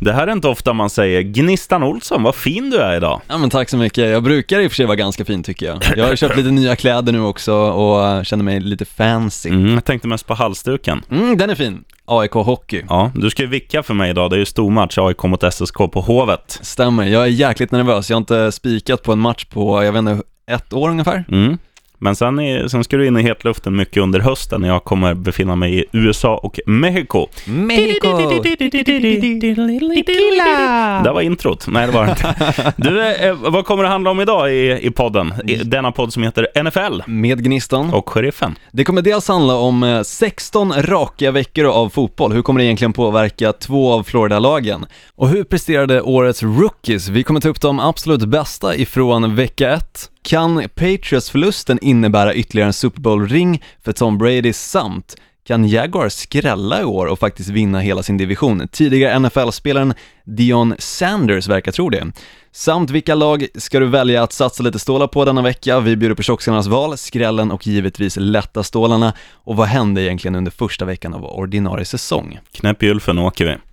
Det här är inte ofta man säger Gnistan Olsson, vad fin du är idag. Ja men tack så mycket, jag brukar i och för sig vara ganska fin tycker jag. Jag har köpt lite nya kläder nu också och känner mig lite fancy. Mm, jag tänkte mest på halsduken. Mm, den är fin. AIK Hockey. Ja, du ska ju vicka för mig idag, det är ju stormatch AIK mot SSK på Hovet. Stämmer, jag är jäkligt nervös. Jag har inte spikat på en match på, jag vet inte, ett år ungefär. Mm. Men sen, är, sen ska du in i hetluften mycket under hösten när jag kommer befinna mig i USA och Mexiko. Mexiko! Det var introt. Nej, det var inte. Du, eh, vad kommer det handla om idag i, i podden? I denna podd som heter NFL Med Gnistan. och Sheriffen. Det kommer dels handla om eh, 16 raka veckor av fotboll. Hur kommer det egentligen påverka två av Florida-lagen? Och hur presterade årets rookies? Vi kommer ta upp de absolut bästa ifrån vecka 1. Kan Patriots-förlusten innebära ytterligare en Super Bowl-ring för Tom Brady samt kan Jaguars skrälla i år och faktiskt vinna hela sin division? Tidigare NFL-spelaren Dion Sanders verkar tro det. Samt vilka lag ska du välja att satsa lite stålar på denna vecka? Vi bjuder på tjockskallarnas val, skrällen och givetvis lätta stålarna. Och vad hände egentligen under första veckan av ordinarie säsong? Knäpp gylfen och åker vi.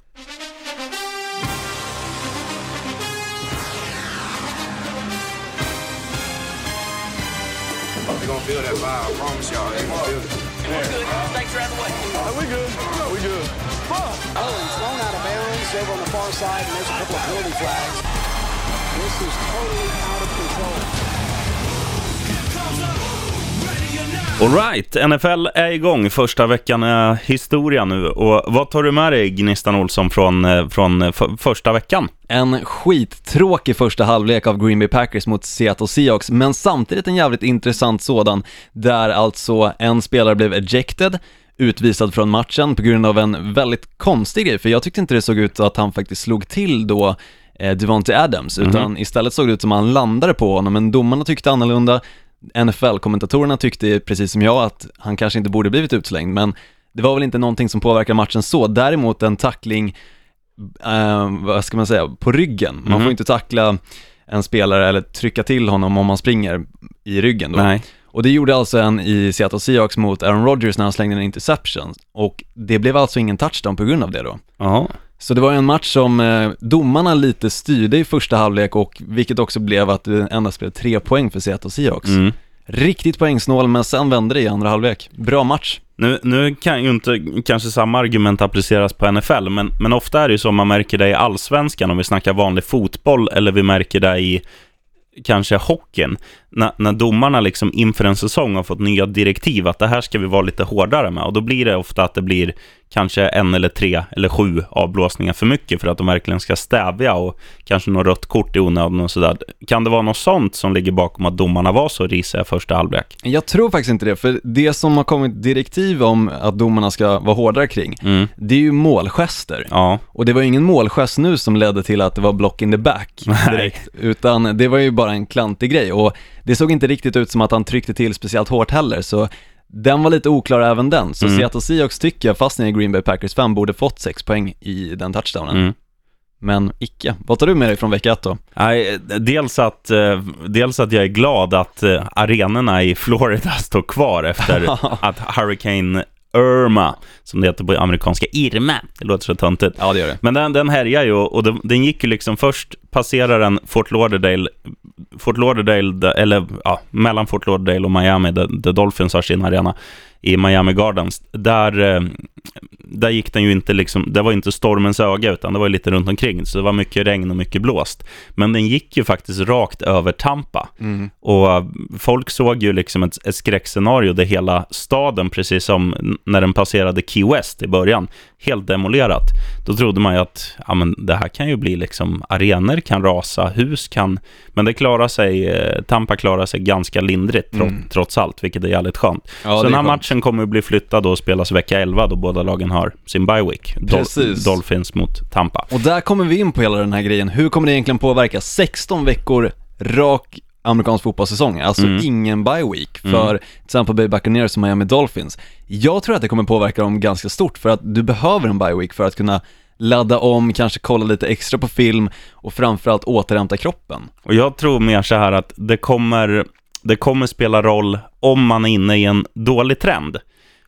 Feel that vibe, I promise y'all. You're gonna feel it. Snakes are out of the way. we good. we good. Oh, he's thrown out of bounds over on the far side, and there's a couple of penalty flags. This is totally out of control. Alright, NFL är igång. Första veckan är historia nu. Och vad tar du med dig, Gnistan Olsson, från, eh, från eh, första veckan? En skittråkig första halvlek av Green Bay Packers mot Seattle Seahawks, men samtidigt en jävligt intressant sådan, där alltså en spelare blev ejected, utvisad från matchen på grund av en väldigt konstig grej, för jag tyckte inte det såg ut att han faktiskt slog till då eh, Devonte Adams, utan istället såg det ut som att han landade på honom, men domarna tyckte annorlunda, NFL-kommentatorerna tyckte precis som jag att han kanske inte borde blivit utslängd, men det var väl inte någonting som påverkar matchen så, däremot en tackling eh, vad ska man säga, på ryggen. Man får inte tackla en spelare eller trycka till honom om man springer i ryggen då. Nej. Och det gjorde alltså en i Seattle Seahawks mot Aaron Rodgers när han slängde en interception. Och det blev alltså ingen touchdown på grund av det då. Ja. Så det var en match som eh, domarna lite styrde i första halvlek och vilket också blev att det endast blev tre poäng för Seattle Seahawks. Mm. Riktigt poängsnål men sen vände det i andra halvlek. Bra match. Nu, nu kan ju inte kanske samma argument appliceras på NFL, men, men ofta är det ju så man märker det i allsvenskan om vi snackar vanlig fotboll, eller vi märker det i kanske hockeyn, när, när domarna liksom inför en säsong har fått nya direktiv att det här ska vi vara lite hårdare med och då blir det ofta att det blir kanske en eller tre eller sju avblåsningar för mycket för att de verkligen ska stävja och kanske något rött kort i onödan och sådär. Kan det vara något sånt som ligger bakom att domarna var så risiga första halvlek? Jag tror faktiskt inte det, för det som har kommit direktiv om att domarna ska vara hårdare kring, Mm. det är ju målgester. Ja, Och det var ju ingen målgest nu som ledde till att det var block in the back direkt, utan det var ju bara en klantig grej och det såg inte riktigt ut som att han tryckte till speciellt hårt heller, så den var lite oklar även den, så Mm. Seattle Seahawks tycker jag, fast ni är Green Bay Packers fan, borde fått sex poäng i den touchdownen. mm. Men icke. Vad tar du med dig från vecka ett då? Nej, dels att, eh, dels att jag är glad att eh, arenorna i Florida står kvar efter att Hurricane Irma, som det heter på amerikanska, Irma, det låter så töntigt. Ja, det gör det. Men den, den härjar ju och den, den gick ju liksom först, passerar den Fort Lauderdale, Fort Lauderdale, eller ja, mellan Fort Lauderdale och Miami, där, där Dolphins har sin arena, i Miami Gardens. Där, eh, där gick den ju inte liksom, det var inte stormens öga, utan det var lite runt omkring, så det var mycket regn och mycket blåst. Men den gick ju faktiskt rakt över Tampa. Och eh, folk såg ju liksom ett, ett skräckscenario där hela staden, precis som när den passerade Key West i början, helt demolerat. Då trodde man ju att ja, men det här kan ju bli liksom, arenor kan rasa, hus kan, men det klarar sig, eh, Tampa klarar sig ganska lindrigt tro, trots allt, vilket är jävligt skönt. Mm. Ja, Så den här skönt. matchen kommer att bli flyttad och spelas vecka 11 då båda lagen har sin bye week. Dol- Precis. Dolphins mot Tampa. Och där kommer vi in på hela den här grejen. Hur kommer det egentligen påverka 16 veckor rak amerikansk fotbollssäsong? Alltså Mm. ingen bye week för till exempel Bay Buccaneers och Miami Dolphins. Jag tror att det kommer påverka dem ganska stort för att du behöver en bye week för att kunna ladda om, kanske kolla lite extra på film och framförallt återhämta kroppen. Och jag tror mer så här att det kommer, det kommer spela roll om man är inne i en dålig trend.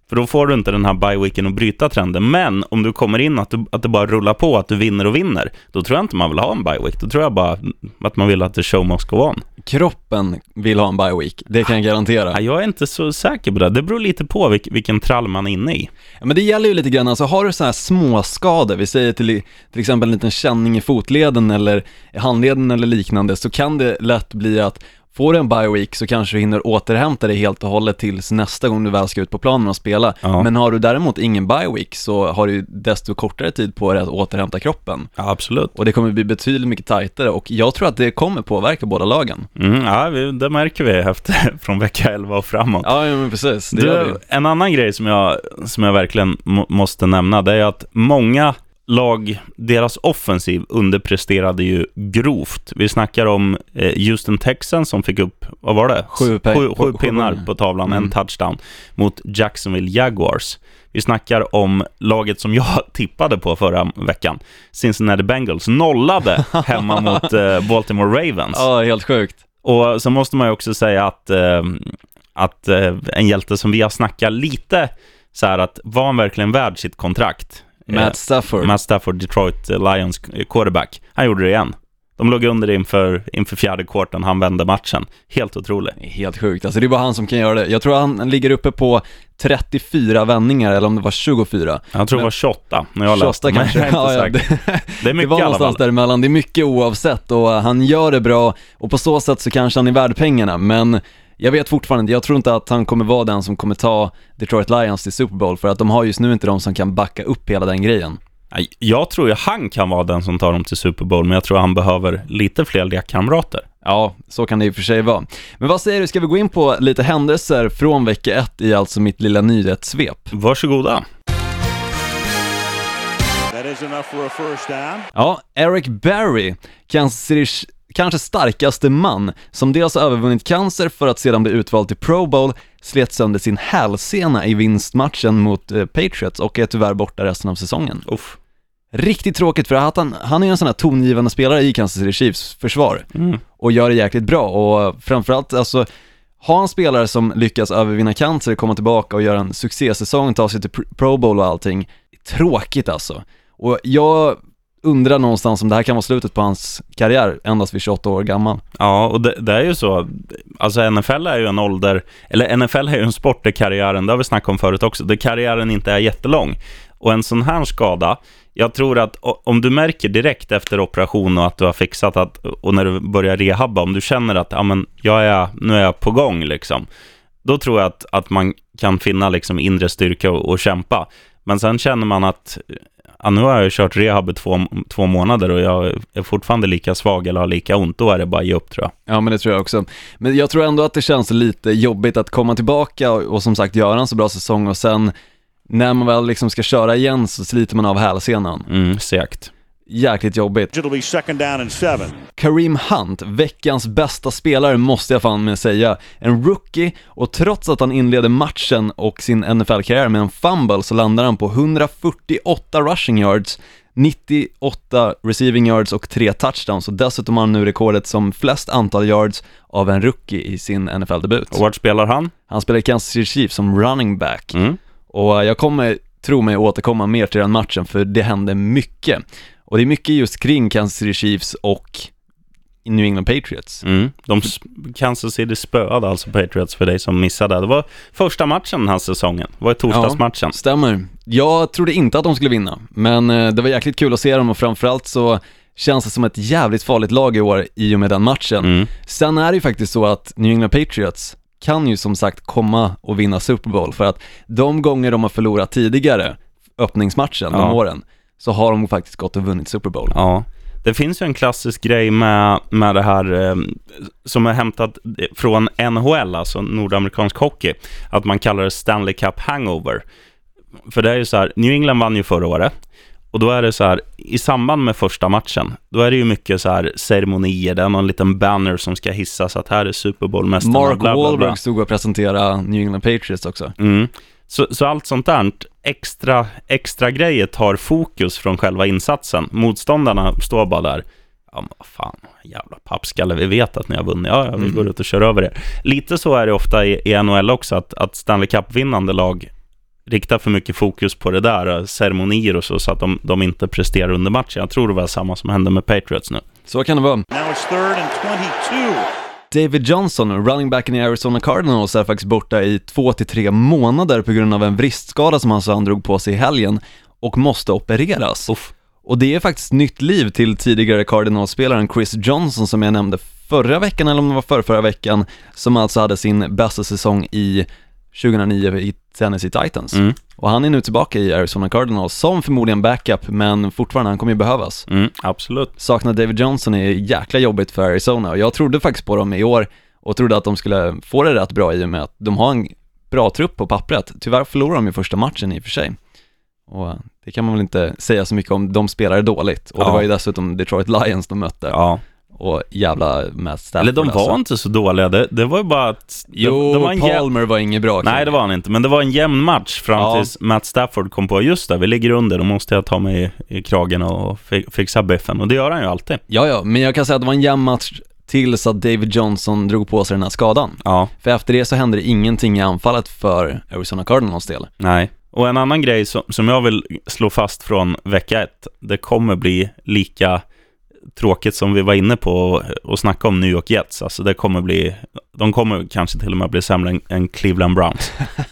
För då får du inte den här bye-weeken att bryta trenden. Men om du kommer in att, du, att det bara rullar på, att du vinner och vinner, då tror jag inte man vill ha en bye-week. Då tror jag bara att man vill att the show must go on. Kroppen vill ha en bye week, det kan jag garantera. Ja, jag är inte så säker på det. Det beror lite på vilk, vilken trall man är inne i. Ja, men det gäller ju lite grann, alltså har du så här små skador, vi säger till, till exempel en liten känning i fotleden eller i handleden eller liknande, så kan det lätt bli att Får du en bye week så kanske du hinner återhämta dig helt och hållet tills nästa gång du väl ska ut på planen och spela. Ja. Men har du däremot ingen bye week så har du desto kortare tid på dig att återhämta kroppen. Ja, absolut. Och det kommer bli betydligt mycket tajtare och jag tror att det kommer påverka båda lagen. Mm, ja, det märker vi efter, från vecka 11 och framåt. Ja, men precis. Det. Du, en annan grej som jag, som jag verkligen må, måste nämna, det är att många lag, deras offensiv underpresterade ju grovt. Vi snackar om eh, Houston Texans som fick upp, vad var det? Sju sju, sju sju- pinnar på tavlan, en Mm. touchdown, mot Jacksonville Jaguars. Vi snackar om laget som jag tippade på förra veckan, Cincinnati Bengals, nollade hemma mot eh, Baltimore Ravens. Ja, helt sjukt. Och så måste man ju också säga att, eh, att en hjälte som vi har snackat lite så här att var han verkligen värd sitt kontrakt? Matt Stafford. Eh, Matt Stafford, Detroit Lions quarterback. Han gjorde det igen. De låg under inför, inför fjärde kvarten, han vände matchen. Helt otroligt. Helt sjukt, alltså det är bara han som kan göra det. Jag tror han ligger uppe på 34 vändningar, eller om det var 24. Jag tror det Men- var 28 när jag läste. 28 men kanske. jag är inte Ja, ja, det, Det är det mycket var i alla någonstans däremellan, det är mycket oavsett och han gör det bra och på så sätt så kanske han är värd pengarna, men jag vet fortfarande jag tror inte att han kommer vara den som kommer ta Detroit Lions till Super Bowl för att de har just nu inte de som kan backa upp hela den grejen. Jag tror ju han kan vara den som tar dem till Super Bowl, men jag tror han behöver lite fler lekkamrater. Ja, så kan det i och för sig vara. Men vad säger du, ska vi gå in på lite händelser från vecka ett i alltså mitt lilla nyhetssvep? Varsågoda. That is enough for a first down. Ja, Eric Berry, Kansas Citys kanske starkaste man, som dels har övervunnit cancer för att sedan bli utvald till Pro Bowl, slet sönder sin hälsena i vinstmatchen mot eh, Patriots och är tyvärr borta resten av säsongen. Uff. Riktigt tråkigt för att han, han är ju en sån här tongivande spelare i Kansas City Chiefs försvar Mm. och gör det jäkligt bra och framförallt alltså ha en spelare som lyckas övervinna cancer, komma tillbaka och göra en succésäsong, ta sig till pr- Pro Bowl och allting, tråkigt alltså. Och jag undrar någonstans om det här kan vara slutet på hans karriär, endast vid 28 år gammal. Ja, och det, det är ju så. Alltså NFL är ju en ålder, eller NFL är ju en sport där karriären, det har vi snackat om förut också, där karriären inte är jättelång. Och en sån här skada, jag tror att om du märker direkt efter operation och att du har fixat att, och när du börjar rehabba, om du känner att ja, men jag är, nu är jag på gång liksom, då tror jag att, att man kan finna liksom inre styrka och, och kämpa. Men sen känner man att ja, nu har jag kört rehab i två, två månader och jag är fortfarande lika svag eller har lika ont, då är det bara att ge upp tror jag. Ja men det tror jag också. Men jag tror ändå att det känns lite jobbigt att komma tillbaka och, och som sagt göra en så bra säsong och sen när man väl liksom ska köra igen så sliter man av hälsenan. Mm, segt. Jäkligt jobbigt. It'll be second down and seven. Kareem Hunt, veckans bästa spelare måste jag fan med säga. En rookie och trots att han inleder matchen och sin NFL-karriär med en fumble så landar han på 148 rushing yards, 98 receiving yards och 3 touchdowns och dessutom har han nu rekordet som flest antal yards av en rookie i sin NFL-debut. Och vart spelar han? Han spelar i Kansas City Chiefs som running back. Mm. Och jag kommer, tro mig, återkomma mer till den matchen för det hände mycket. Och det är mycket just kring Kansas City Chiefs och New England Patriots. Mm. De Kansas City spöade alltså Patriots för dig som missade. Det var första matchen den här säsongen. Det var torsdagsmatchen. Stämmer. Jag trodde inte att de skulle vinna, men eh, det var jäkligt kul att se dem och framförallt så känns det som ett jävligt farligt lag i år i och med den matchen. Mm. Sen är det ju faktiskt så att New England Patriots kan ju som sagt komma och vinna Super Bowl för att de gånger de har förlorat tidigare, öppningsmatchen, de Ja. åren, så har de faktiskt gått och vunnit Super Bowl. Ja. Det finns ju en klassisk grej med, med det här eh, som är hämtat från NHL, alltså nordamerikansk hockey, att man kallar det Stanley Cup hangover. För det är ju så här, New England vann ju förra året, och då är det så här, i samband med första matchen, då är det ju mycket så här ceremonier, det är någon liten banner som ska hissas att här är Super Bowl-mästarna, Mark. Wahlberg stod och presenterade New England Patriots också. Mm. Så, så allt sånt där extra, extra grejer tar fokus från själva insatsen. Motståndarna står bara där. Ja, men vad fan, jävla pappskalle, vi vet att ni har vunnit. Ja, ja, vi går ut och kör över er. Lite så är det ofta i, i NHL också, att, att Stanley Cup-vinnande lag rikta för mycket fokus på det där, eh, ceremonier och så, så att de, de inte presterar under matchen. Jag tror det var samma som hände med Patriots nu. Så kan det vara. Now it's third and 22. David Johnson, running backen i Arizona Cardinals, är faktiskt borta i två till tre månader på grund av en vristskada som han sa han drog på sig i helgen och måste opereras. Uff. Och det är faktiskt nytt liv till tidigare Cardinals-spelaren Chris Johnson som jag nämnde förra veckan, eller om det var förra, förra veckan, som alltså hade sin bästa säsong i 2009 i Tennessee Titans. Mm. Och han är nu tillbaka i Arizona Cardinals som förmodligen backup, men fortfarande, han kommer ju behövas. Mm, absolut. Saknar David Johnson är jäkla jobbigt för Arizona och jag trodde faktiskt på dem i år och trodde att de skulle få det rätt bra i och med att de har en bra trupp på pappret. Tyvärr förlorade de ju första matchen i och för sig. Och det kan man väl inte säga så mycket om, de spelade dåligt. Och det Ja. var ju dessutom Detroit Lions de mötte. Ja. Och jävla Matt Stafford Eller de var alltså. inte så dåliga, det, det var ju bara att... Det, Jo, det var en jäm- Palmer var inget bra. Nej, det var han inte, men det var en jämn match fram Ja. tills Matt Stafford kom på, just det, vi ligger under, då måste jag ta mig i, i kragen och fi, fixa biffen. Och det gör han ju alltid. Ja, ja, men jag kan säga att det var en jämn match tills att David Johnson drog på sig den här skadan. Ja, För efter det så hände det ingenting i anfallet för Arizona Cardinals del. nej. Och en annan grej som, som jag vill slå fast från vecka ett, det kommer bli lika tråkigt som vi var inne på och, och snacka om New York Jets. Alltså det kommer bli, de kommer kanske till och med bli sämre än, än Cleveland Browns.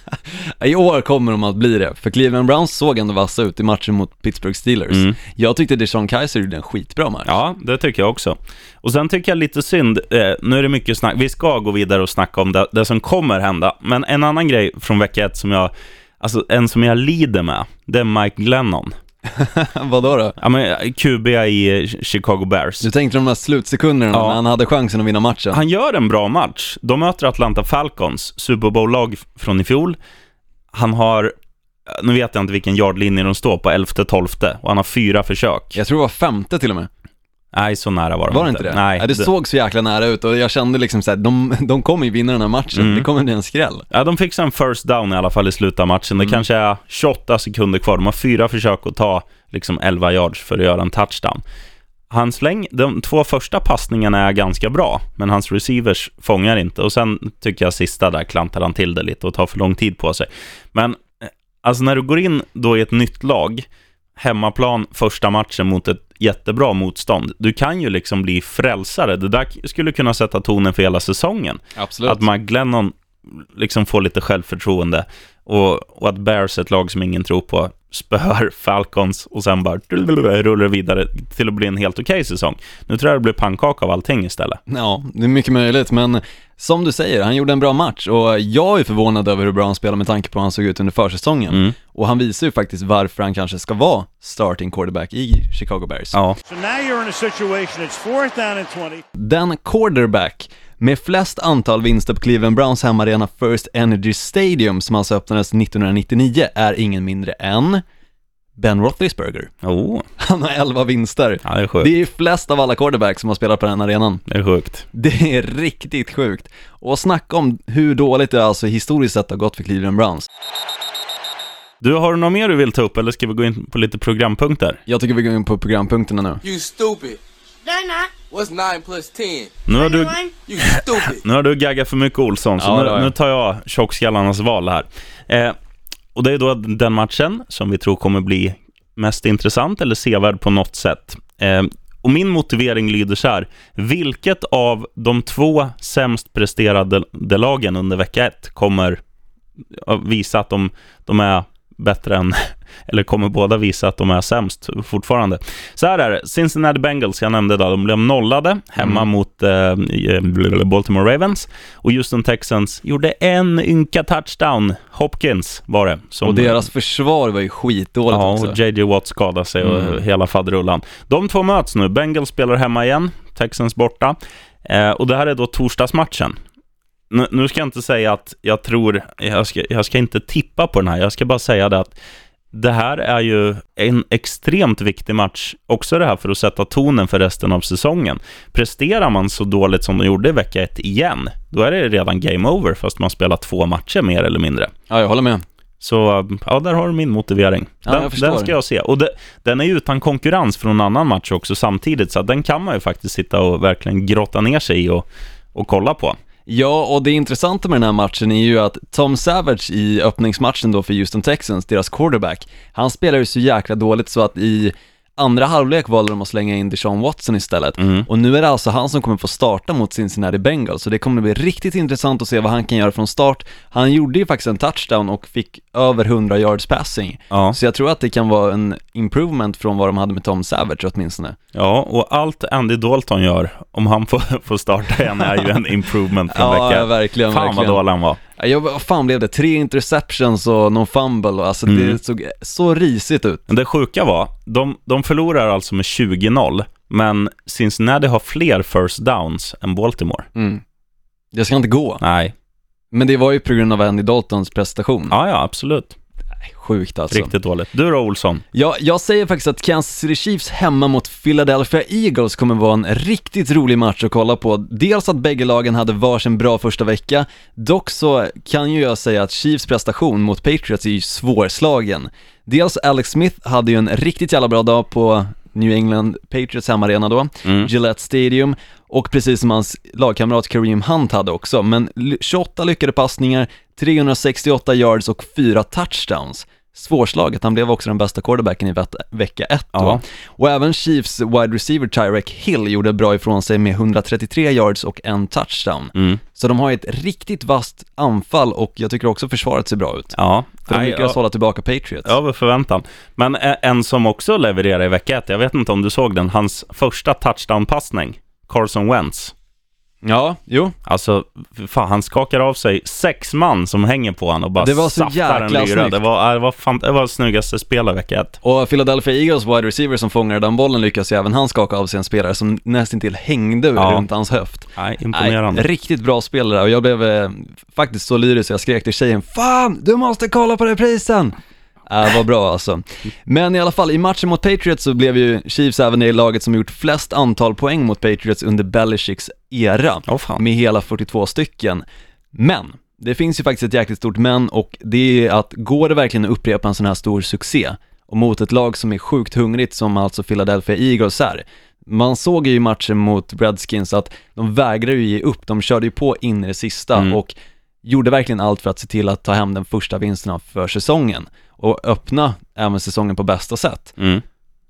I år kommer de att bli det, för Cleveland Browns såg ändå vassa ut i matchen mot Pittsburgh Steelers. Mm. Jag tyckte Deshaun Kaiser gjorde en skitbra match. Ja, det tycker jag också. Och sen tycker jag lite synd, eh, nu är det mycket snack, vi ska gå vidare och snacka om det, det som kommer hända, men en annan grej från vecka ett som jag, alltså en som jag lider med, det är Mike Glennon. Vadå då? Ja, men QB i eh, Chicago Bears. Du tänkte de här slutsekunderna Ja. när han hade chansen att vinna matchen? Han gör en bra match. De möter Atlanta Falcons, Super Bowl-lag från i fjol. Han har, nu vet jag inte vilken yardlinje de står på, 11-12, och han har fyra försök. Jag tror det var femte till och med. Nej, så nära var de Var det inte det? Nej. det, såg så jäkla nära ut och jag kände liksom såhär, de, de kommer ju vinna den här matchen, Mm. det kommer bli en skräll. Ja, de fixar en first down i alla fall i slutet av matchen. Det Mm. kanske är 28 sekunder kvar. De har fyra försök att ta liksom 11 yards för att göra en touchdown. Hans läng, de två första passningarna är ganska bra, men hans receivers fångar inte. Och sen tycker jag sista där klantar han till det lite och tar för lång tid på sig. Men eh, alltså när du går in då i ett nytt lag, hemmaplan första matchen mot ett jättebra motstånd, du kan ju liksom bli frälsare. Det där skulle kunna sätta tonen för hela säsongen. Absolut. Att Mike Glennon liksom får lite självförtroende och, och att Bears, ett lag som ingen tror på, spöar Falcons och sen bara rullar vidare till att bli en helt okej säsong. Nu tror jag det blir pannkaka av allting istället. Ja, det är mycket möjligt, men som du säger, han gjorde en bra match och jag är förvånad över hur bra han spelar med tanke på hur han såg ut under försäsongen. Mm. Och han visar ju faktiskt varför han kanske ska vara starting quarterback i Chicago Bears. Ja, So now you're in a situation, it's fourth down and 20. Den quarterback med flest antal vinster på Cleveland Browns hemmaarena First Energy Stadium som alltså öppnades 1999 är ingen mindre än Ben Roethlisberger. oh, Han har 11 vinster. ja det är sjukt. Det är flest av alla quarterbacks som har spelat på den arenan. Det är sjukt. Det är riktigt sjukt. Och snacka om hur dåligt det alltså historiskt sett har gått för Cleveland Browns. Du, har du något mer du vill ta upp eller ska vi gå in på lite programpunkter? Jag tycker vi går in på programpunkterna nu. You stupid. They're not. What's 9 plus 10? Nu har du. You stupid. nu har du gaggat för mycket Olsson, så Ja, nu, nu tar jag tjockskallarnas val här. Eh, och det är då den matchen som vi tror kommer bli mest intressant eller sevärd på något sätt. Eh, och min motivering lyder så här. Vilket av de två sämst presterade lagen under vecka ett kommer visa att de, de är bättre än, eller kommer båda visa att de är sämst fortfarande. Så här är det, Cincinnati Bengals, jag nämnde då, de blev nollade hemma mot eh, Baltimore Ravens och Houston Texans gjorde en ynka touchdown. Hopkins var det. Som, Och deras försvar var ju skitdåligt Ja, också. och JJ Watt skadade sig och Mm. hela faderullan. De två möts nu. Bengals spelar hemma igen, Texans borta. Eh, och det här är då torsdagsmatchen. Nu, nu ska jag inte säga att jag tror, jag ska, jag ska inte tippa på den här, jag ska bara säga det att det här är ju en extremt viktig match, också det här för att sätta tonen för resten av säsongen. Presterar man så dåligt som de gjorde i vecka ett igen, då är det redan game over, fast man spelar två matcher mer eller mindre. Ja, jag håller med. Så ja, där har du min motivering. Ja, Den, förstår. den ska jag se. Och det, den är ju utan konkurrens från en annan match också samtidigt, så den kan man ju faktiskt sitta och verkligen grotta ner sig i och, och kolla på. Ja, och det intressanta med den här matchen är ju att Tom Savage i öppningsmatchen då för Houston Texans, deras quarterback, han spelar ju så jäkla dåligt så att i andra halvlek valde de att slänga in Deshaun Watson istället. Mm. Och nu är det alltså han som kommer få starta mot Cincinnati Bengals, så det kommer bli riktigt intressant att se vad han kan göra från start. Han gjorde ju faktiskt en touchdown och fick över 100 yards passing. Ja. Så jag tror att det kan vara en improvement från vad de hade med Tom Savage åtminstone. Ja, och allt Andy Dalton gör, om han får, får starta igen, är ju en improvement från Ja, vecka ett. verkligen, Fan verkligen. vad dålig han var. Ja, Jag, vad fan blev det? Tre interceptions och någon fumble alltså Mm. det såg så risigt ut. Men det sjuka var, de, de förlorar alltså med 20-0, men Cincinnati har fler first downs än Baltimore. Mm. Det ska inte gå. Nej, Men det var ju på grund av Andy Daltons prestation. ja, ja, absolut. Sjukt alltså. Riktigt dåligt. Du då, Olsson? Ja, jag säger faktiskt att Kansas City Chiefs hemma mot Philadelphia Eagles kommer vara en riktigt rolig match att kolla på. Dels att bägge lagen hade varsin bra första vecka, dock så kan ju jag säga att Chiefs prestation mot Patriots är ju svårslagen. Dels Alex Smith hade ju en riktigt jävla bra dag på New England Patriots hemmaarena då, Mm. Gillette Stadium, och precis som hans lagkamrat Kareem Hunt hade också, men ly- 28 lyckade passningar, 368 yards och 4 touchdowns. Svårslaget, han blev också den bästa quarterbacken i vecka 1 då. Ja. Och även Chiefs wide receiver Tyrek Hill gjorde bra ifrån sig med 133 yards och en touchdown. Mm. Så de har ett riktigt vasst anfall och jag tycker också försvaret ser bra ut. Ja, För de lyckades ja. hålla tillbaka Patriots. Över förväntan. Men en som också levererar i vecka ett, jag vet inte om du såg den, hans första touchdown-passning, Carson Wentz. Ja, jo. Alltså, fan, han skakar av sig sex man som hänger på honom och bara Det var så saftar en lyra. Det var, det var, fan, det var snyggaste spelet vecka ett. Och Philadelphia Eagles wide receiver som fångade den bollen lyckas ju även han skaka av sig en spelare som nästintill hängde Ja. runt hans höft. Nej, imponerande. Nej, riktigt bra spelare och jag blev eh, faktiskt så lyrisk så jag skrek till tjejen Fan, du måste kolla på reprisen! Äh, var bra alltså. Men i alla fall, i matchen mot Patriots så blev ju Chiefs även det laget som gjort flest antal poäng mot Patriots under Belichicks era, fan. med hela 42 stycken. Men, det finns ju faktiskt ett jäkligt stort men och det är att går det verkligen att upprepa en sån här stor succé och mot ett lag som är sjukt hungrigt som alltså Philadelphia Eagles är. Man såg ju i matchen mot Redskins att de vägrade ju ge upp, de körde ju på in i det sista Mm. och gjorde verkligen allt för att se till att ta hem den första vinsten för säsongen och öppna även säsongen på bästa sätt. Mm.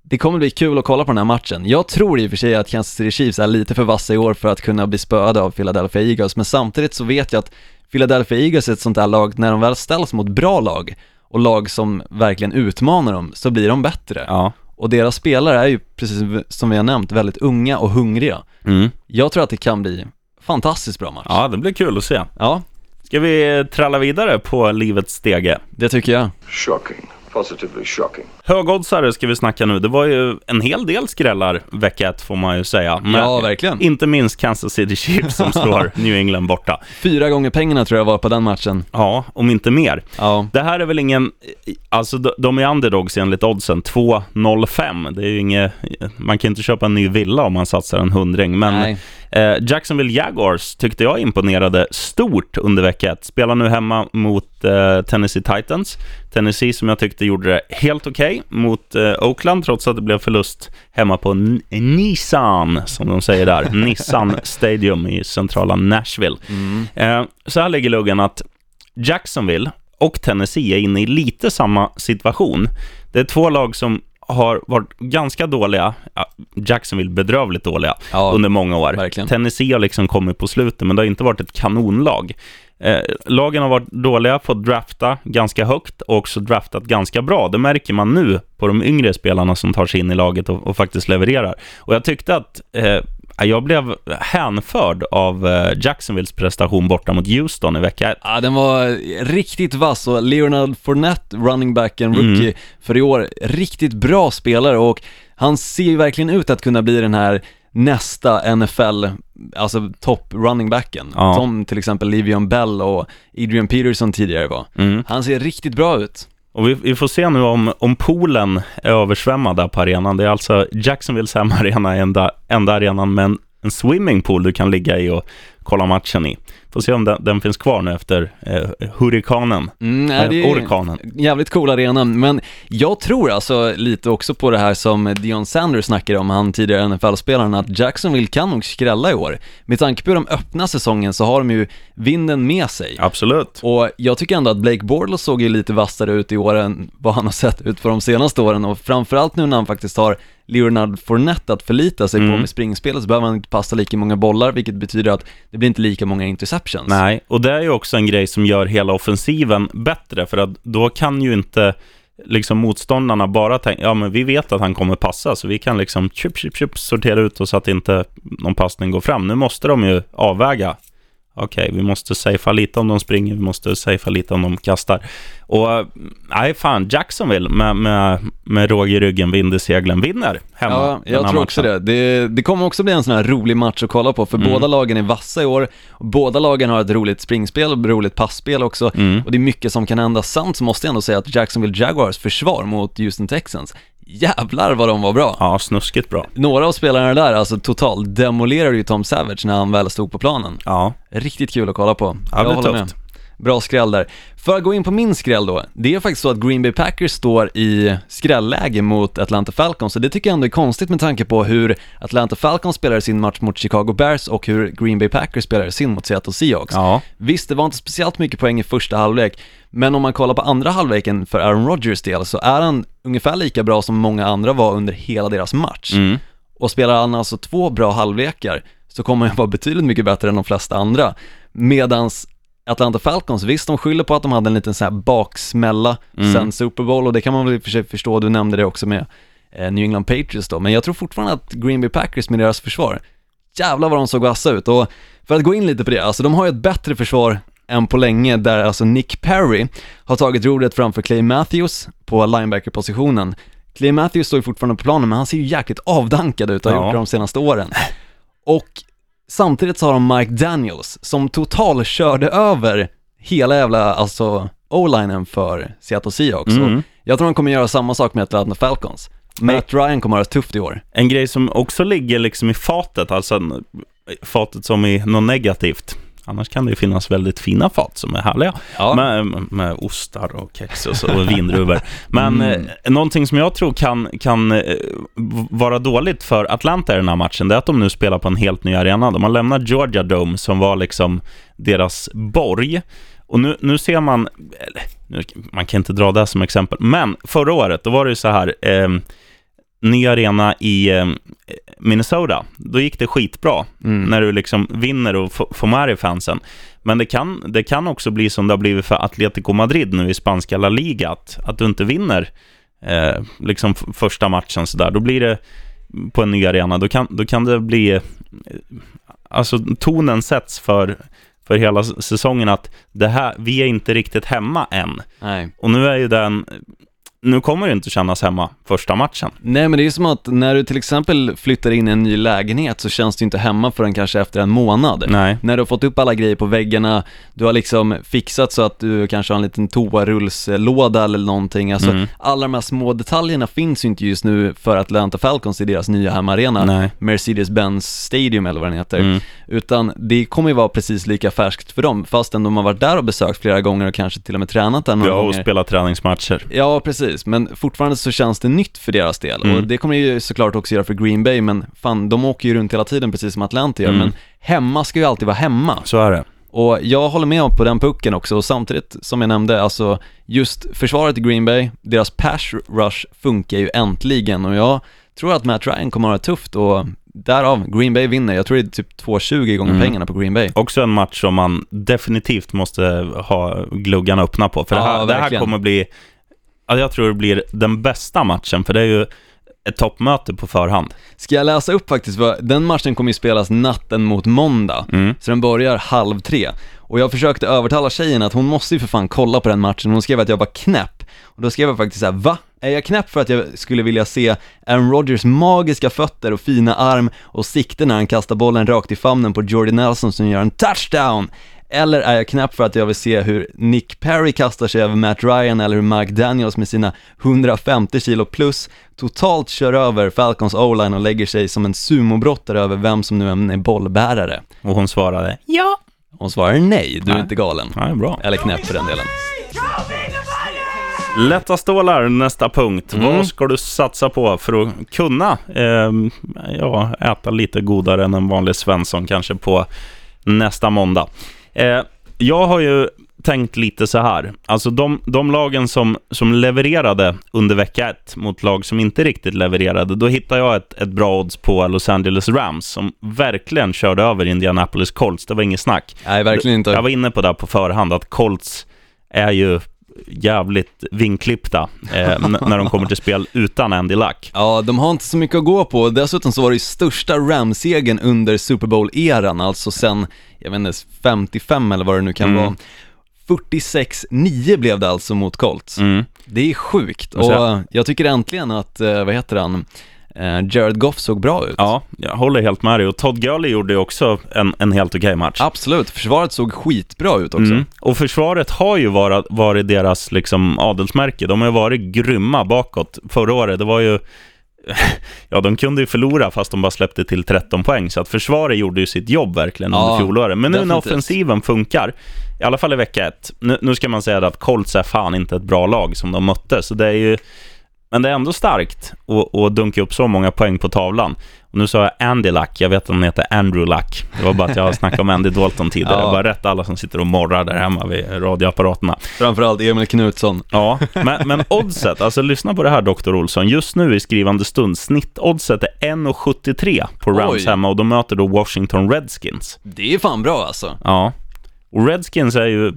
Det kommer bli kul att kolla på den här matchen. Jag tror i och för sig att Kansas City Chiefs är lite för vassa i år för att kunna bli spöade av Philadelphia Eagles, men samtidigt så vet jag att Philadelphia Eagles är ett sånt där lag, när de väl ställs mot bra lag och lag som verkligen utmanar dem, så blir de bättre. Ja. Och deras spelare är ju, precis som vi har nämnt, väldigt unga och hungriga. Mm. Jag tror att det kan bli fantastiskt bra match. ja, det blir kul att se. Ja, Ska vi tralla vidare på livets stege? det tycker jag. Shocking. Positively shocking. Högoddsare ska vi snacka nu. Det var ju en hel del skrällar vecka ett får man ju säga. Men Ja, verkligen. Inte minst Kansas City Chiefs som slår New England borta. Fyra gånger pengarna tror jag var på den matchen. Ja, om inte mer. Ja, Det här är väl ingen, alltså de- är underdogs enligt oddsen, 2,05. Det är ju inget, man kan inte köpa en ny villa om man satsar en hundring. Men nej. eh, Jacksonville Jaguars tyckte jag imponerade stort under vecka ett. Spelar nu hemma mot eh, Tennessee Titans. Tennessee som jag tyckte gjorde det helt okej mot eh, Oakland, trots att det blev förlust hemma på N- Nissan, som de säger där. Nissan Stadium i centrala Nashville. Eh, så här ligger luggen att Jacksonville och Tennessee är inne i lite samma situation. Det är två lag som har varit ganska dåliga, ja, Jacksonville bedrövligt dåliga, Ja, under många år. verkligen. Tennessee har liksom kommit på slutet, men det har inte varit ett kanonlag. Eh, lagen har varit dåliga, fått drafta ganska högt och också draftat ganska bra. Det märker man nu på de yngre spelarna som tar sig in i laget och, och faktiskt levererar. Och jag tyckte att eh, jag blev hänförd av eh, Jacksonvilles prestation borta mot Houston i vecka. Ja, den var riktigt vass och Leonard Fournette, running backen, rookie för i år, riktigt bra spelare och han ser ju verkligen ut att kunna bli den här nästa NFL, alltså topp running backen, Ja. som till exempel Livion Bell och Adrian Peterson tidigare var. Mm. Han ser riktigt bra ut. Och vi, vi får se nu om, om poolen är översvämmad där på arenan. Det är alltså Jacksonvilles hemmaarena, enda, enda arenan med en, en swimmingpool du kan ligga i och kolla matchen i. Får se om den, den finns kvar nu efter eh, hurrikanen. Mm, nej, Eh, det är orkanen. jävligt cool arena, men jag tror alltså lite också på det här som Dion Sanders snackade om, han tidigare NFL-spelaren, att Jacksonville kan nog skrälla i år. Med tanke på hur de öppnar säsongen så har de ju vinden med sig. Absolut. Och jag tycker ändå att Blake Bortles såg ju lite vassare ut i år än vad han har sett ut för de senaste åren och framförallt nu när han faktiskt har Leonard Fournette att förlita sig på Mm. med springspelet så behöver han inte passa lika många bollar vilket betyder att det blir inte lika många interceptions. Nej, och det är ju också en grej som gör hela offensiven bättre, för att då kan ju inte liksom motståndarna bara tänka, ja men vi vet att han kommer passa, så vi kan liksom chup, chup, chup, sortera ut och så att inte någon passning går fram. Nu måste de ju avväga. Okej, vi måste safea lite om de springer, vi måste safea lite om de kastar. Och nej, fan, Jacksonville med, med, med råg i ryggen, vind i seglen, vinner hemma. Ja, jag tror också matchen. det. det. Det kommer också bli en sån här rolig match att kolla på, för Mm. båda lagen är vassa i år, båda lagen har ett roligt springspel och roligt passspel också, Mm. och det är mycket som kan hända. Samt så måste jag ändå säga att Jacksonville Jaguars försvar mot Houston Texans, jävlar vad de var bra. Ja, snuskigt bra. Några av spelarna där, alltså totalt demolerade ju Tom Savage när han väl stod på planen. Ja, Riktigt kul att kolla på. Ja, det håller tufft. med. Bra skräll där. För att gå in på min skräll då, det är faktiskt så att Green Bay Packers står i skrälläge mot Atlanta Falcons, så det tycker jag ändå är konstigt med tanke på hur Atlanta Falcons spelade sin match mot Chicago Bears och hur Green Bay Packers spelade sin mot Seattle Seahawks. ja. Visst, det var inte speciellt mycket poäng i första halvlek, men om man kollar på andra halvleken för Aaron Rodgers del så är han ungefär lika bra som många andra var under hela deras match. Mm. Och spelar han alltså två bra halvlekar så kommer han vara betydligt mycket bättre än de flesta andra. Medans Atlanta Falcons, visst de skyller på att de hade en liten sån här baksmälla Mm. sen Super Bowl och det kan man väl i och för sig förstå, du nämnde det också med eh, New England Patriots då, men jag tror fortfarande att Green Bay Packers med deras försvar, jävlar vad de såg vassa ut och för att gå in lite på det, alltså de har ju ett bättre försvar än på länge där alltså Nick Perry har tagit rodret framför Clay Matthews på linebacker-positionen. Clay Matthews står ju fortfarande på planen men han ser ju jäkligt avdankad ut och har Ja. gjort det de senaste åren. Och samtidigt så har de Mike Daniels som total körde över hela jävla, alltså O-linen för Seattle Seahawks. Mm. Jag tror han kommer göra samma sak med Atlanta Falcons. Matt Ryan kommer att ha tufft i år. En grej som också ligger liksom i fatet, alltså fatet som är något negativt. Annars kan det ju finnas väldigt fina fat som är härliga. Ja. Med, med ostar och kex och, så, och vindruvor. Men Mm. eh, någonting som jag tror kan, kan eh, vara dåligt för Atlanta i den här matchen, det är att de nu spelar på en helt ny arena. De har lämnat Georgia Dome som var liksom deras borg. Och nu, nu ser man, eller, nu, man kan inte dra det som exempel, men förra året, då var det ju så här, eh, ny arena i eh, Minnesota, då gick det skitbra Mm. när du liksom vinner och får med dig fansen. Men det kan, det kan också bli som det har blivit för Atletico Madrid nu i spanska La Liga, att, att du inte vinner eh, liksom första matchen sådär. Då blir det på en ny arena, då kan, då kan det bli, eh, alltså tonen sätts för, för hela säsongen att det här, vi är inte riktigt hemma än. Nej. Och nu är ju den, nu kommer det inte kännas hemma första matchen. Nej men det är som att när du till exempel flyttar in i en ny lägenhet så känns du inte hemma förrän kanske efter en månad. Nej. När du har fått upp alla grejer på väggarna, du har liksom fixat så att du kanske har en liten toarullslåda eller någonting. Alltså Mm. alla de här små detaljerna finns ju inte just nu för Atlanta Falcons i deras nya hemarena, Nej. Mercedes-Benz Stadium eller vad den heter. Mm. Utan det kommer ju vara precis lika färskt för dem, fastän de har varit där och besökt flera gånger och kanske till och med tränat där några Ja, och gånger. spela träningsmatcher. Ja, precis, men fortfarande så känns det nytt för deras del Mm. och det kommer ju såklart också göra för Green Bay, men fan, de åker ju runt hela tiden precis som Atlanta gör, Mm. men hemma ska ju alltid vara hemma. Så är det. Och jag håller med om på den pucken också och samtidigt som jag nämnde, alltså just försvaret i Green Bay, deras pass rush funkar ju äntligen och jag tror att Matt Ryan kommer att ha det tufft och därav, Green Bay vinner. Jag tror det är typ 2,20 gånger Mm. pengarna på Green Bay. Också en match som man definitivt måste ha gluggarna öppna på. För det, Ja, här, det här kommer bli, ja, jag tror det blir den bästa matchen, för det är ju ett toppmöte på förhand. Ska jag läsa upp faktiskt, vad- den matchen kommer ju spelas natten mot måndag, Mm. så den börjar halv tre. Och jag försökte övertala tjejen att hon måste ju för fan kolla på den matchen, hon skrev att jag var knäpp. Och då skrev jag faktiskt såhär, va? Är jag knäpp för att jag skulle vilja se Aaron Rodgers magiska fötter och fina arm och sikte när han kastar bollen rakt i famnen på Jordy Nelson som gör en touchdown? Eller är jag knäpp för att jag vill se hur Nick Perry kastar sig över Matt Ryan eller hur Mike Daniels med sina 150 kilo plus totalt kör över Falcons O-line och lägger sig som en sumobrottare över vem som nu än är bollbärare? Och hon svarade ja. Hon svarar nej, du är Nej. inte galen. Ja, bra. Eller knäpp för den delen. Lätta stålar, nästa punkt. Mm. Vad ska du satsa på för att kunna ehm, ja, äta lite godare än en vanlig Svensson kanske på nästa måndag? Eh, jag har ju tänkt lite så här. Alltså de, de lagen som, som levererade under vecka ett mot lag som inte riktigt levererade, då hittade jag ett, ett bra odds på Los Angeles Rams som verkligen körde över Indianapolis Colts. Det var inget snack. Nej, verkligen inte. Jag var inne på det på förhand, att Colts är ju jävligt vinklippta eh, när de kommer till spel utan Andy Luck. Ja, de har inte så mycket att gå på. Dessutom så var det ju största Rams-segern under Super Bowl-eran, alltså sen, jag vet inte, 55 eller vad det nu kan Mm. vara. 46-9 blev det alltså mot Colts. Mm. Det är sjukt Och jag tycker äntligen att, eh, vad heter han, Jared Goff såg bra ut. Ja, jag håller helt med dig. Och Todd Gurley gjorde ju också en, en helt okej match. Absolut, försvaret såg skitbra ut också. Mm. Och försvaret har ju varit, varit deras liksom adelsmärke. De har ju varit grymma bakåt. Förra året, det var ju... Ja, de kunde ju förlora fast de bara släppte till 13 poäng. Så att försvaret gjorde ju sitt jobb verkligen Ja, under fjolåret. Men nu när definitivt. offensiven funkar, i alla fall i vecka ett. Nu, nu ska man säga att Colts är fan inte ett bra lag som de mötte. Så det är ju... Men det är ändå starkt att, att dunka upp så många poäng på tavlan. Och nu sa jag Andy Luck, jag vet att han heter Andrew Luck. Det var bara att jag har snackat om Andy Dalton tidigare. Ja. Jag bara rätt alla som sitter och morrar där hemma vid radioapparaterna. Framförallt Emil Knutsson. Ja, men, men oddset, alltså lyssna på det här Dr. Olsson. Just nu i skrivande stund, snittoddset är 1,73 på Rams Oj. hemma och de möter då Washington Redskins. Det är fan bra alltså. Ja, och Redskins är ju...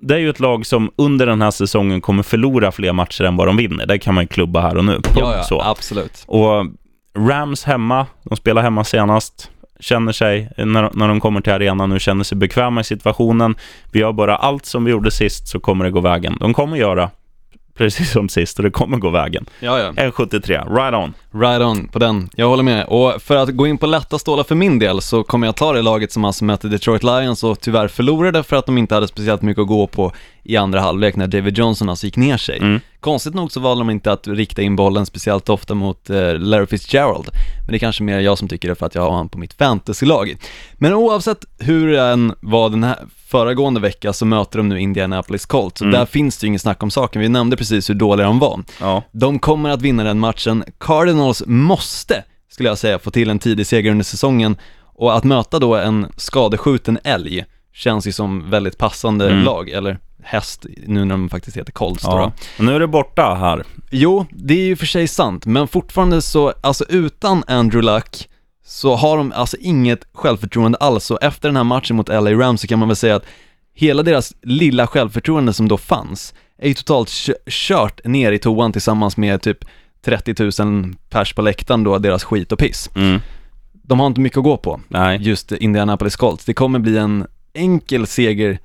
Det är ju ett lag som under den här säsongen kommer förlora fler matcher än vad de vinner. Det kan man ju klubba här och nu. Ja, ja, så. absolut. Och Rams hemma, de spelar hemma senast, känner sig, när, när de kommer till arenan nu, känner sig bekväma i situationen. Vi gör bara allt som vi gjorde sist så kommer det gå vägen. De kommer göra precis som sist och det kommer gå vägen. Ja, ja. 1,73, right on. Right on på den, jag håller med. Och för att gå in på lätta stålar för min del så kommer jag ta det laget som alltså mötte Detroit Lions och tyvärr förlorade för att de inte hade speciellt mycket att gå på i andra halvlek när David Johnson alltså gick ner sig. Mm. Konstigt nog så valde de inte att rikta in bollen speciellt ofta mot eh, Larry Fitzgerald, men det är kanske mer jag som tycker det för att jag har honom på mitt fantasylag. Men oavsett hur det än var den här föregående vecka så möter de nu Indianapolis Colts, och Mm. där finns det ju inget snack om saken, vi nämnde precis hur dåliga de var. Ja. De kommer att vinna den matchen. Cardinals måste, skulle jag säga, få till en tidig seger under säsongen och att möta då en skadeskjuten älg känns ju som väldigt passande Mm. lag, eller häst nu när de faktiskt heter Colts ja. då. Och nu är det borta här. Jo, det är ju för sig sant, men fortfarande så, alltså utan Andrew Luck så har de alltså inget självförtroende alls och efter den här matchen mot LA Rams så kan man väl säga att hela deras lilla självförtroende som då fanns är ju totalt kö- kört ner i toan tillsammans med typ 30 000 pers på läktaren då, deras skit och piss. Mm. De har inte mycket att gå på, Nej. just Indianapolis Colts. Det kommer bli en enkel seger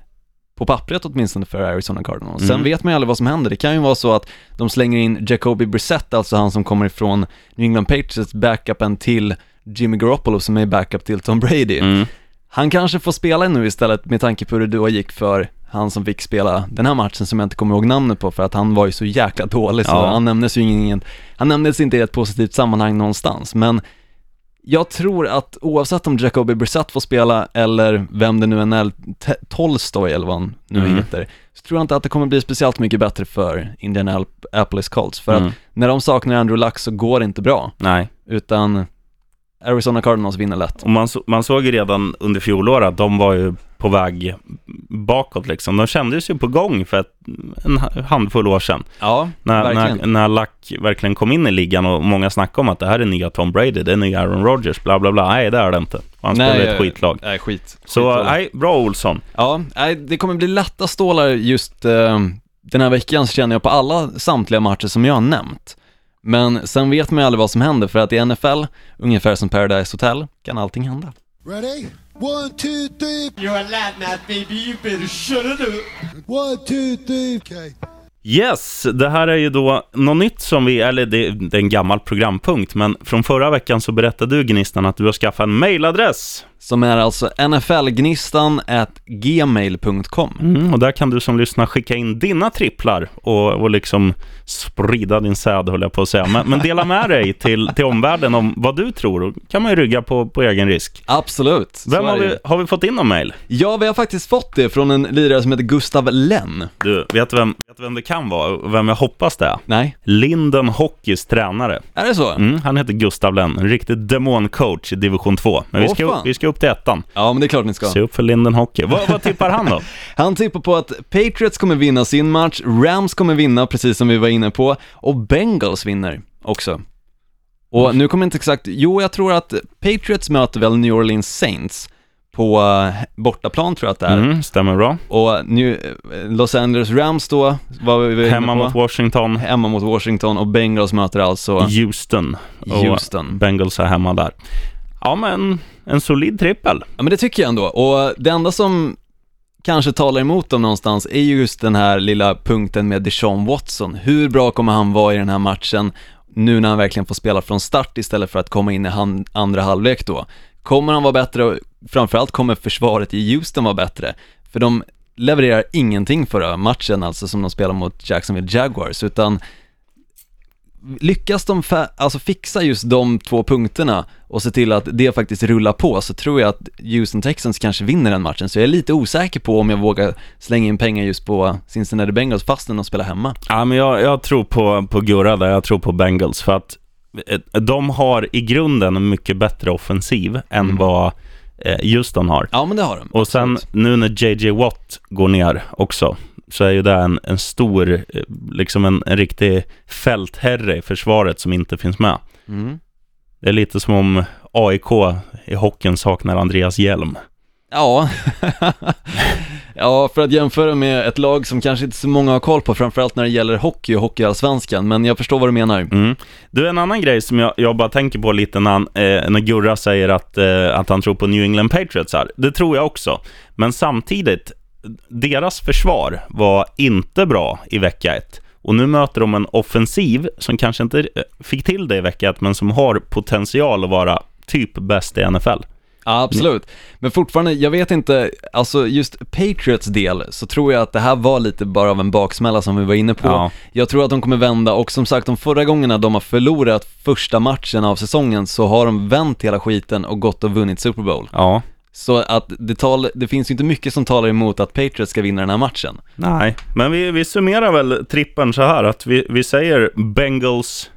på pappret åtminstone för Arizona Cardinals. Sen Mm. vet man ju aldrig vad som händer. Det kan ju vara så att de slänger in Jacoby Brissett, alltså han som kommer ifrån New England Patriots, backupen till Jimmy Garoppolo som är backup till Tom Brady. Mm. Han kanske får spela nu istället med tanke på hur det då gick för han som fick spela den här matchen som jag inte kommer ihåg namnet på för att han var ju så jäkla dålig så Ja. han nämndes ju ingen, han nämndes inte i ett positivt sammanhang någonstans men jag tror att oavsett om Jacoby Brissett får spela eller vem det nu än är, Tolstoy eller vad han nu Mm. heter, så tror jag inte att det kommer bli speciellt mycket bättre för Indianapolis Colts för Mm. att när de saknar Andrew Luck så går det inte bra Nej. utan Arizona Cardinals vinner lätt. Och man, så, man såg ju redan under fjolåret att de var ju på väg bakåt liksom. De kändes ju på gång för ett, en handfull år sedan. Ja, När, verkligen. när, när Luck verkligen kom in i ligan och många snackade om att det här är nya Tom Brady, det är nya Aaron Rodgers, bla bla bla. Nej, det är det inte. Han spelar i ett skitlag. Nej, skit. Så Skitlag. nej, bra Olsson. Ja, nej, det kommer bli lätta stålar just eh, den här veckan känner jag på alla samtliga matcher som jag har nämnt. Men sen vet man ju aldrig vad som händer för att i NFL, ungefär som Paradise Hotel, kan allting hända. Ready? One, two, three. You're a lad, Matt, baby. You better shut it up. One, two, three. Okay. Yes, det här är ju då något nytt som vi, eller det, det är en gammal programpunkt, men från förra veckan så berättade du Gnistan att du har skaffat en mailadress. Som är alltså nflgnistan gmail.com. Mm, och där kan du som lyssnar skicka in dina tripplar och, och liksom sprida din säd, höll jag på att säga. Men, men dela med dig till, till omvärlden om vad du tror. Och kan man ju rygga på, på egen risk. Absolut. Vem har vi, har vi fått in någon mail? Ja, vi har faktiskt fått det från en lirare som heter Gustav Lenn. Du, vet du vem, vet vem det kan vara och vem jag hoppas det är? Nej, Linden Hockeys tränare. är det så? Mm, han heter Gustav Lenn, en riktig demoncoach i division 2. Men vi ska, vi ska upp till ettan. Ja, men det är klart ni ska. Se upp för Linden Hockey. Vad, vad tippar han då? Han tippar på att Patriots kommer vinna sin match, Rams kommer vinna, precis som vi var inne på, och Bengals vinner också. Och nu kommer jag inte exakt, jo jag tror att Patriots möter väl New Orleans Saints på eh, bortaplan tror jag att det är. Mm, stämmer bra. Och New, eh, Los Angeles Rams då, var vi Hemma mot Washington, Hemma mot Washington och Bengals möter alltså Houston. Och Houston. Bengals är hemma där. Ja, men en solid trippel. Ja men det tycker jag ändå, och det enda som kanske talar emot dem någonstans är just den här lilla punkten med Deshaun Watson. Hur bra kommer han vara i den här matchen nu när han verkligen får spela från start istället för att komma in i han, andra halvlek då? Kommer han vara bättre och framförallt kommer försvaret i Houston vara bättre? För de levererar ingenting förra matchen alltså som de spelar mot Jacksonville Jaguars utan lyckas de alltså fixa just de två punkterna och se till att det faktiskt rullar på så tror jag att Houston Texans kanske vinner den matchen. Så jag är lite osäker på om jag vågar slänga in pengar just på Cincinnati Bengals fastän de spelar hemma. Ja, men jag, jag tror på, på Gurra där. Jag tror på Bengals. För att eh, de har i grunden en mycket bättre offensiv än vad eh, Houston har. Ja men det har de. Och sen nu när JJ Watt går ner också så är ju det en, en stor, eh, liksom en, en riktig fältherre i försvaret som inte finns med. Mm. Det är lite som om AIK i hockeyn saknar Andreas Hjelm. Ja. ja, för att jämföra med ett lag som kanske inte så många har koll på, framförallt när det gäller hockey och hockeyallsvenskan, men jag förstår vad du menar. Mm. Du, en annan grej som jag, jag bara tänker på lite när, han, eh, när Gurra säger att, eh, att han tror på New England Patriots här. Det tror jag också. Men samtidigt, deras försvar var inte bra i vecka ett. Och nu möter de en offensiv som kanske inte eh, fick till det i vecka ett, men som har potential att vara typ bäst i NFL. Ja, absolut. Men fortfarande, jag vet inte, alltså just Patriots del så tror jag att det här var lite bara av en baksmälla som vi var inne på. Ja. Jag tror att de kommer vända och som sagt de förra gångerna de har förlorat första matchen av säsongen så har de vänt hela skiten och gått och vunnit Super Bowl. Ja, Så att det, tal, det finns ju inte mycket som talar emot att Patriots ska vinna den här matchen. nej. Men vi, vi summerar väl trippen så här att vi, vi säger Bengals,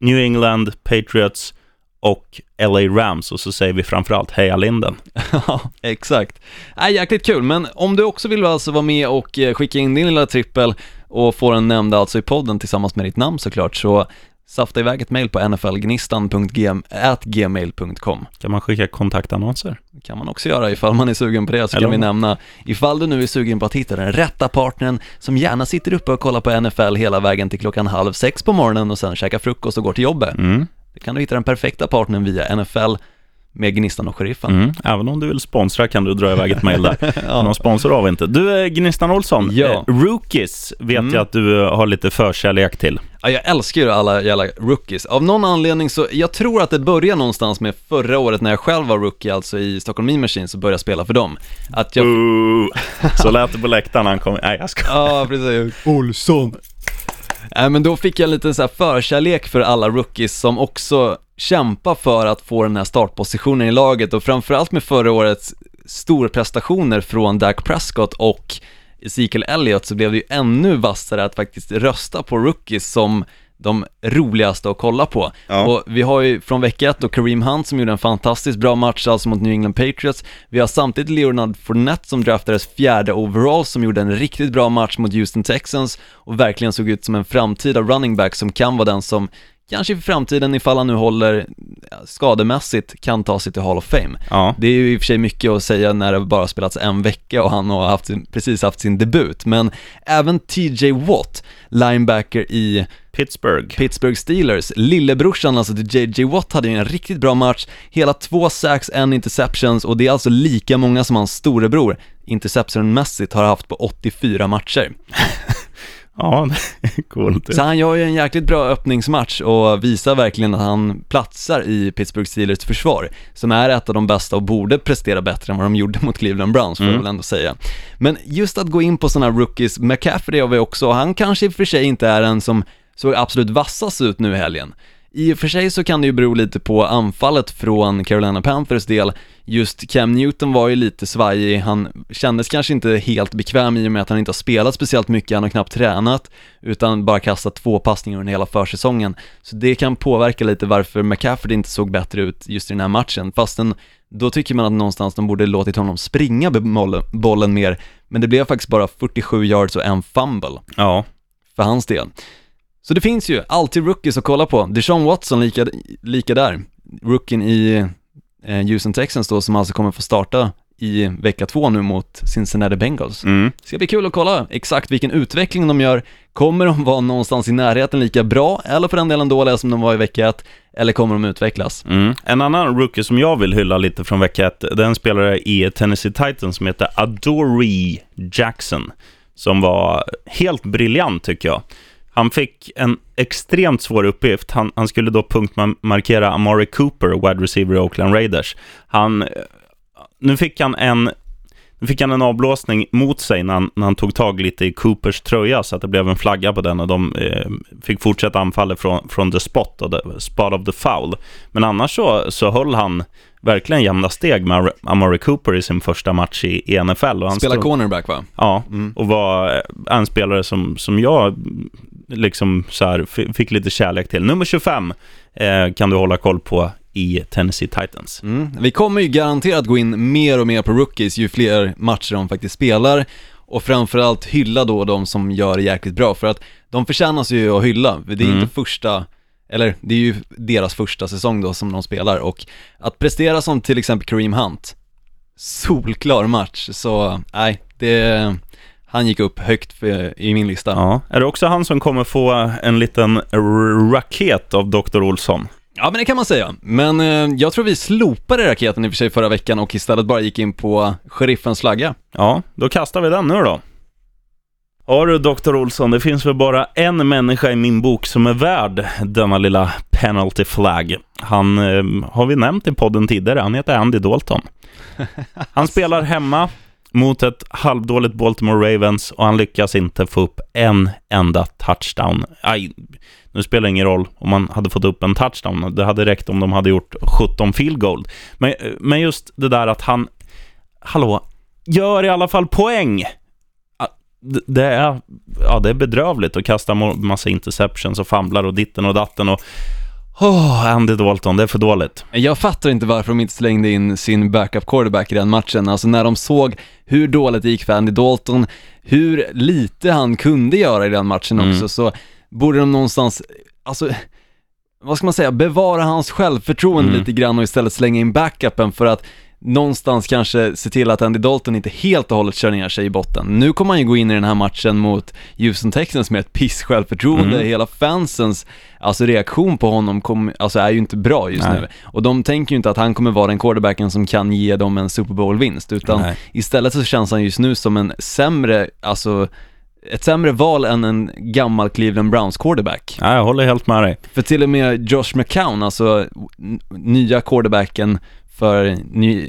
New England, Patriots och LA Rams och så säger vi framförallt heja Linden. Ja, exakt. Äh, jäkligt kul, men om du också vill alltså vara med och eh, skicka in din lilla trippel och få den nämnd alltså i podden tillsammans med ditt namn såklart, så safta iväg ett mail på nflgnistan.gmail.com Kan man skicka kontaktannonser? kan man också göra ifall man är sugen på det, så Eller kan vi nämna ifall du nu är sugen på att hitta den rätta partnern som gärna sitter uppe och kollar på NFL hela vägen till klockan halv sex på morgonen och sen käkar frukost och går till jobbet. Mm. Då kan du hitta den perfekta partnern via NFL med Gnistan och Sheriffen. Mm. Även om du vill sponsra kan du dra iväg ett mejl där. ja. Någon sponsor har vi inte. Du, eh, Gnistan Olsson, Ja. eh, Rookies vet Mm. jag att du eh, har lite förkärlek till. Ja, jag älskar ju alla jävla rookies. Av någon anledning så, jag tror att det började någonstans med förra året när jag själv var rookie, alltså i Stockholm Mean Machine, så började jag spela för dem. Att jag... Så lät det på läktaren när han kom. Nej, jag ska. Ja, precis. Olsson. Nej, men då fick jag lite så här förkärlek för alla rookies som också kämpar för att få den här startpositionen i laget och framförallt med förra årets storprestationer från Dak Prescott och Ezekiel Elliott så blev det ju ännu vassare att faktiskt rösta på rookies som de roligaste att kolla på. Ja. Och vi har ju från vecka ett då Kareem Hunt som gjorde en fantastiskt bra match alltså mot New England Patriots. Vi har samtidigt Leonard Fournette som draftades fjärde overall som gjorde en riktigt bra match mot Houston Texans och verkligen såg ut som en framtida running back som kan vara den som kanske för framtiden ifall han nu håller skademässigt kan ta sig till Hall of Fame. Ja. Det är ju i och för sig mycket att säga när det bara spelats en vecka och han har haft sin, precis haft sin debut, men även TJ Watt, linebacker i Pittsburgh. Pittsburgh Steelers, lillebrorsan alltså till JJ Watt hade ju en riktigt bra match, hela två sacks, en interceptions och det är alltså lika många som hans storebror interceptionmässigt har haft på 84 matcher. Ja, coolt. Så han gör ju en jäkligt bra öppningsmatch och visar verkligen att han platsar i Pittsburgh Steelers försvar, som är ett av de bästa och borde prestera bättre än vad de gjorde mot Cleveland Browns, får jag väl ändå säga. Men just att gå in på sådana här rookies, McCaffrey har vi också, och han kanske i och för sig inte är en som såg absolut vassast ut nu i helgen. I och för sig så kan det ju bero lite på anfallet från Carolina Panthers del. Just Cam Newton var ju lite svajig, han kändes kanske inte helt bekväm i och med att han inte har spelat speciellt mycket, han har knappt tränat, utan bara kastat två passningar under hela försäsongen. Så det kan påverka lite varför McCaffrey inte såg bättre ut just i den här matchen, fastän då tycker man att någonstans de borde låtit honom springa bollen mer, men det blev faktiskt bara 47 yards och en fumble Ja, för hans del. Så det finns ju alltid rookies att kolla på. Deshaun Watson lika, lika där. Rookien i eh, Houston Texans då som alltså kommer få starta i vecka två nu mot Cincinnati Bengals. mm. Ska bli kul att kolla exakt vilken utveckling de gör. Kommer de vara någonstans i närheten lika bra, eller för den delen dåliga som de var i vecka ett, eller kommer de utvecklas? Mm. En annan rookie som jag vill hylla lite från vecka ett, det är en spelare i Tennessee Titans som heter Adoree Jackson, som var helt briljant tycker jag. Han fick en extremt svår uppgift. Han, han skulle då punktmarkera Amari Cooper, wide receiver i Oakland Raiders. Han, nu fick han en nu fick han en avblåsning mot sig när han, när han tog tag lite i Coopers tröja så att det blev en flagga på den och de eh, fick fortsätta anfallet från, från the spot och the spot of the foul. Men annars så, så höll han verkligen jämna steg med Amari Cooper i sin första match i, i NFL. Och han Spela stod- cornerback va? Ja, och var eh, en spelare som, som jag liksom så här fick lite kärlek till. Nummer 25 eh, kan du hålla koll på i Tennessee Titans. Mm. Vi kommer ju garanterat gå in mer och mer på rookies ju fler matcher de faktiskt spelar och framförallt hylla då de som gör det jäkligt bra för att de förtjänas ju att hylla, det är inte första, eller det är ju deras första säsong då som de spelar och att prestera som till exempel Kareem Hunt, solklar match, så nej, det, han gick upp högt för, i min lista. Ja. Är det också han som kommer få en liten raket av Dr. Olsson? Ja men det kan man säga, men eh, jag tror vi slopade raketen i och för sig förra veckan och istället bara gick in på sheriffens flagga. Ja, då kastar vi den nu då. Ja du Dr. Olsson, det finns väl bara en människa i min bok som är värd denna lilla penalty flag. Han eh, har vi nämnt i podden tidigare, han heter Andy Dalton. Han spelar hemma mot ett halvdåligt Baltimore Ravens och han lyckas inte få upp en enda touchdown. Aj, nu spelar det ingen roll om man hade fått upp en touchdown. Det hade räckt om de hade gjort 17 field goal. Men, men just det där att han, hallå, gör i alla fall poäng. Ah, det- är, ja, det är bedrövligt att kasta massa interceptions och famlar och ditten och datten och Åh, Andy Dalton, det är för dåligt. Jag fattar inte varför de inte slängde in sin backup quarterback i den matchen, alltså när de såg hur dåligt det gick för Andy Dalton, hur lite han kunde göra i den matchen Mm. också, så borde de någonstans, alltså, vad ska man säga, bevara hans självförtroende Mm. lite grann och istället slänga in backupen för att någonstans kanske se till att Andy Dalton inte helt och hållet kör ner sig i botten. Nu kommer han ju gå in i den här matchen mot Houston Texans med ett piss självförtroende, Mm. hela fansens alltså reaktion på honom kom, alltså är ju inte bra just Nej. nu. Och de tänker ju inte att han kommer vara den quarterbacken som kan ge dem en Super Bowl-vinst, utan Nej. istället så känns han just nu som en sämre, alltså ett sämre val än en gammal Cleveland Browns quarterback. Ja, jag håller helt med dig. För till och med Josh McCown, alltså nya quarterbacken för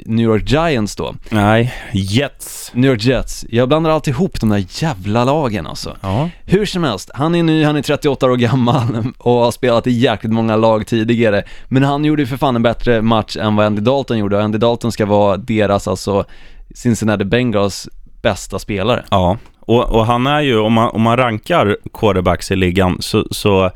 New York Giants då, Nej, Jets. New York Jets, jag blandar alltid ihop de där jävla lagen alltså. Ja. Hur som helst, han är ny, han är 38 år gammal och har spelat i jäkligt många lag tidigare. Men han gjorde ju för fan en bättre match än vad Andy Dalton gjorde och Andy Dalton ska vara deras, alltså Cincinnati Bengals bästa spelare. Ja, och, och han är ju, om man, om man rankar quarterbacks i ligan, så, så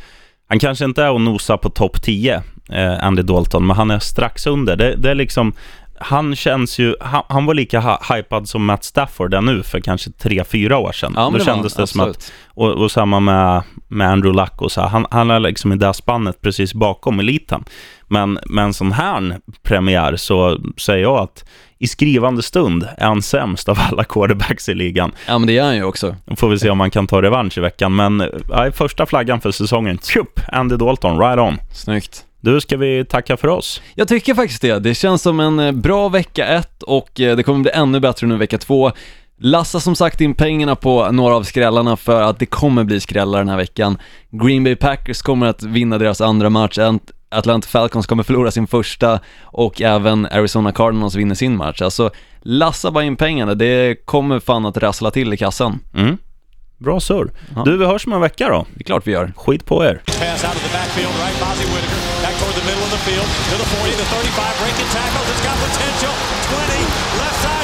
han kanske inte är att nosa på topp 10, eh, Andy Dalton, men han är strax under. Det, det är liksom, han känns ju, han, han var lika ha, hypad som Matt Stafford är nu för kanske 3-4 år sedan. Ja, Då det kändes han, det som att, absolut. och, och samma med, med Andrew Luck och så här. Han, han är liksom i det spannet precis bakom eliten. Men med en sån här premiär så säger jag att i skrivande stund är han sämst av alla quarterbacks i ligan. Ja men det är han ju också. Då får vi se om man kan ta revansch i veckan. Men ja, första flaggan för säsongen, tjup, Andy Dalton, right on. Snyggt. Du, ska vi tacka för oss? Jag tycker faktiskt det. Det känns som en eh, bra vecka ett och eh, det kommer bli ännu bättre nu vecka två. Lassa som sagt in pengarna på några av skrällarna för att det kommer bli skrällar den här veckan. Green Bay Packers kommer att vinna deras andra match, Ant- Atlanta Falcons kommer förlora sin första och även Arizona Cardinals vinner sin match. Alltså, lassa bara in pengarna, det kommer fan att rassla till i kassan. Mm. Bra surr. Ja. Du, vi hörs om en vecka då. Det är klart vi gör. Skit på er. To the 40, the 35, breaking tackles. It's got potential. 20, left side